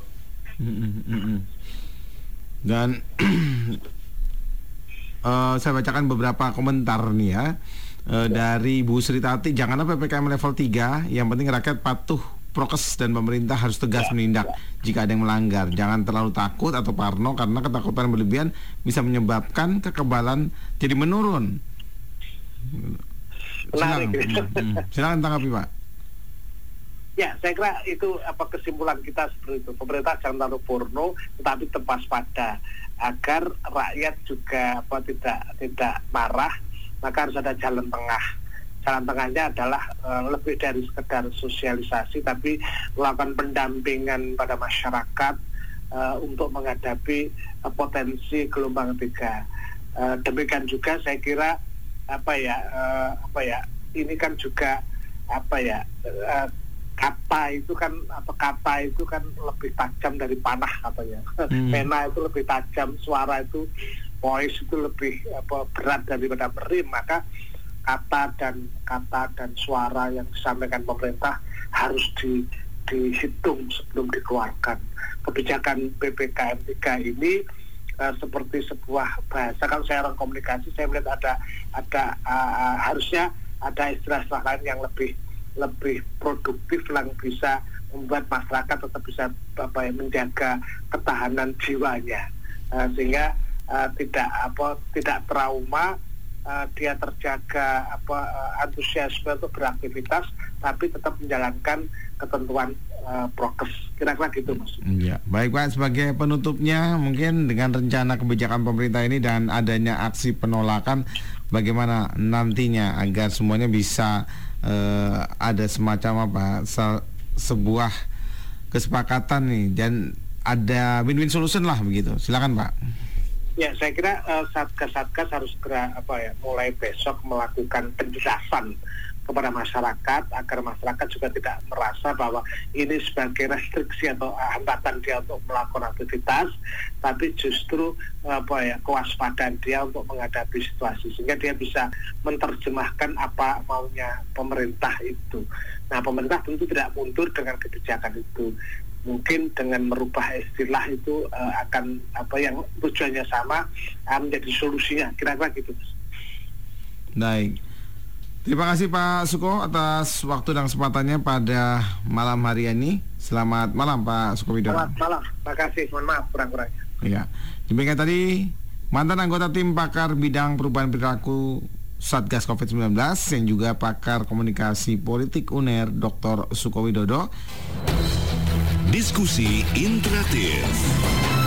Mm, mm. Dan [clears throat] eh, saya bacakan beberapa komentar nih ya. Eh, dari Bu Sri Tati, janganlah PPKM level 3, yang penting rakyat patuh prokes dan pemerintah harus tegas menindak jika ada yang melanggar. Jangan terlalu takut atau parno karena ketakutan berlebihan bisa menyebabkan kekebalan jadi menurun. Silakan, Menarik. Mm, mm. silakan tanggapi Pak. Ya, saya kira itu apa kesimpulan kita seperti itu. Pemerintah jangan terlalu porno, tetapi tepas pada agar rakyat juga apa tidak tidak marah, maka harus ada jalan tengah. Jalan tengahnya adalah eh, lebih dari sekedar sosialisasi, tapi melakukan pendampingan pada masyarakat eh, untuk menghadapi eh, potensi gelombang ketiga. Eh, demikian juga saya kira apa ya eh, apa ya ini kan juga apa ya eh, kata itu kan atau kata itu kan lebih tajam dari panah katanya Hmm. pena itu lebih tajam suara itu voice itu lebih apa berat daripada merim maka kata dan kata dan suara yang disampaikan pemerintah harus di dihitung sebelum dikeluarkan. Kebijakan ppkm 3 ini eh, seperti sebuah bahasa kalau saya orang komunikasi saya melihat ada ada eh, harusnya ada istilah-istilah lain yang lebih lebih produktif yang bisa membuat masyarakat tetap bisa apa menjaga ketahanan jiwanya. Eh, sehingga eh, tidak apa tidak trauma eh, dia terjaga apa eh, antusiasme untuk beraktivitas tapi tetap menjalankan ketentuan eh, prokes kira-kira gitu mas Ya, baik Pak sebagai penutupnya mungkin dengan rencana kebijakan pemerintah ini dan adanya aksi penolakan bagaimana nantinya agar semuanya bisa eh, ada semacam apa se- sebuah kesepakatan nih dan ada win-win solution lah begitu. Silakan Pak. Ya, saya kira eh, satgas-satgas harus segera apa ya, mulai besok melakukan penjelasan kepada masyarakat agar masyarakat juga tidak merasa bahwa ini sebagai restriksi atau hambatan dia untuk melakukan aktivitas, tapi justru apa ya kewaspadaan dia untuk menghadapi situasi sehingga dia bisa menerjemahkan apa maunya pemerintah itu. Nah, pemerintah tentu tidak mundur dengan kebijakan itu mungkin dengan merubah istilah itu eh, akan apa yang tujuannya sama eh, menjadi solusinya kira-kira gitu Mas. Baik. Terima kasih Pak Suko atas waktu dan kesempatannya pada malam hari ini. Selamat malam Pak Suko Widodo. Selamat malam, terima kasih, mohon maaf kurang-kurangnya. Ya, demikian tadi mantan anggota tim pakar bidang perubahan perilaku Satgas COVID-19 yang juga pakar komunikasi politik UNER Dr. Suko Widodo. Diskusi interaktif.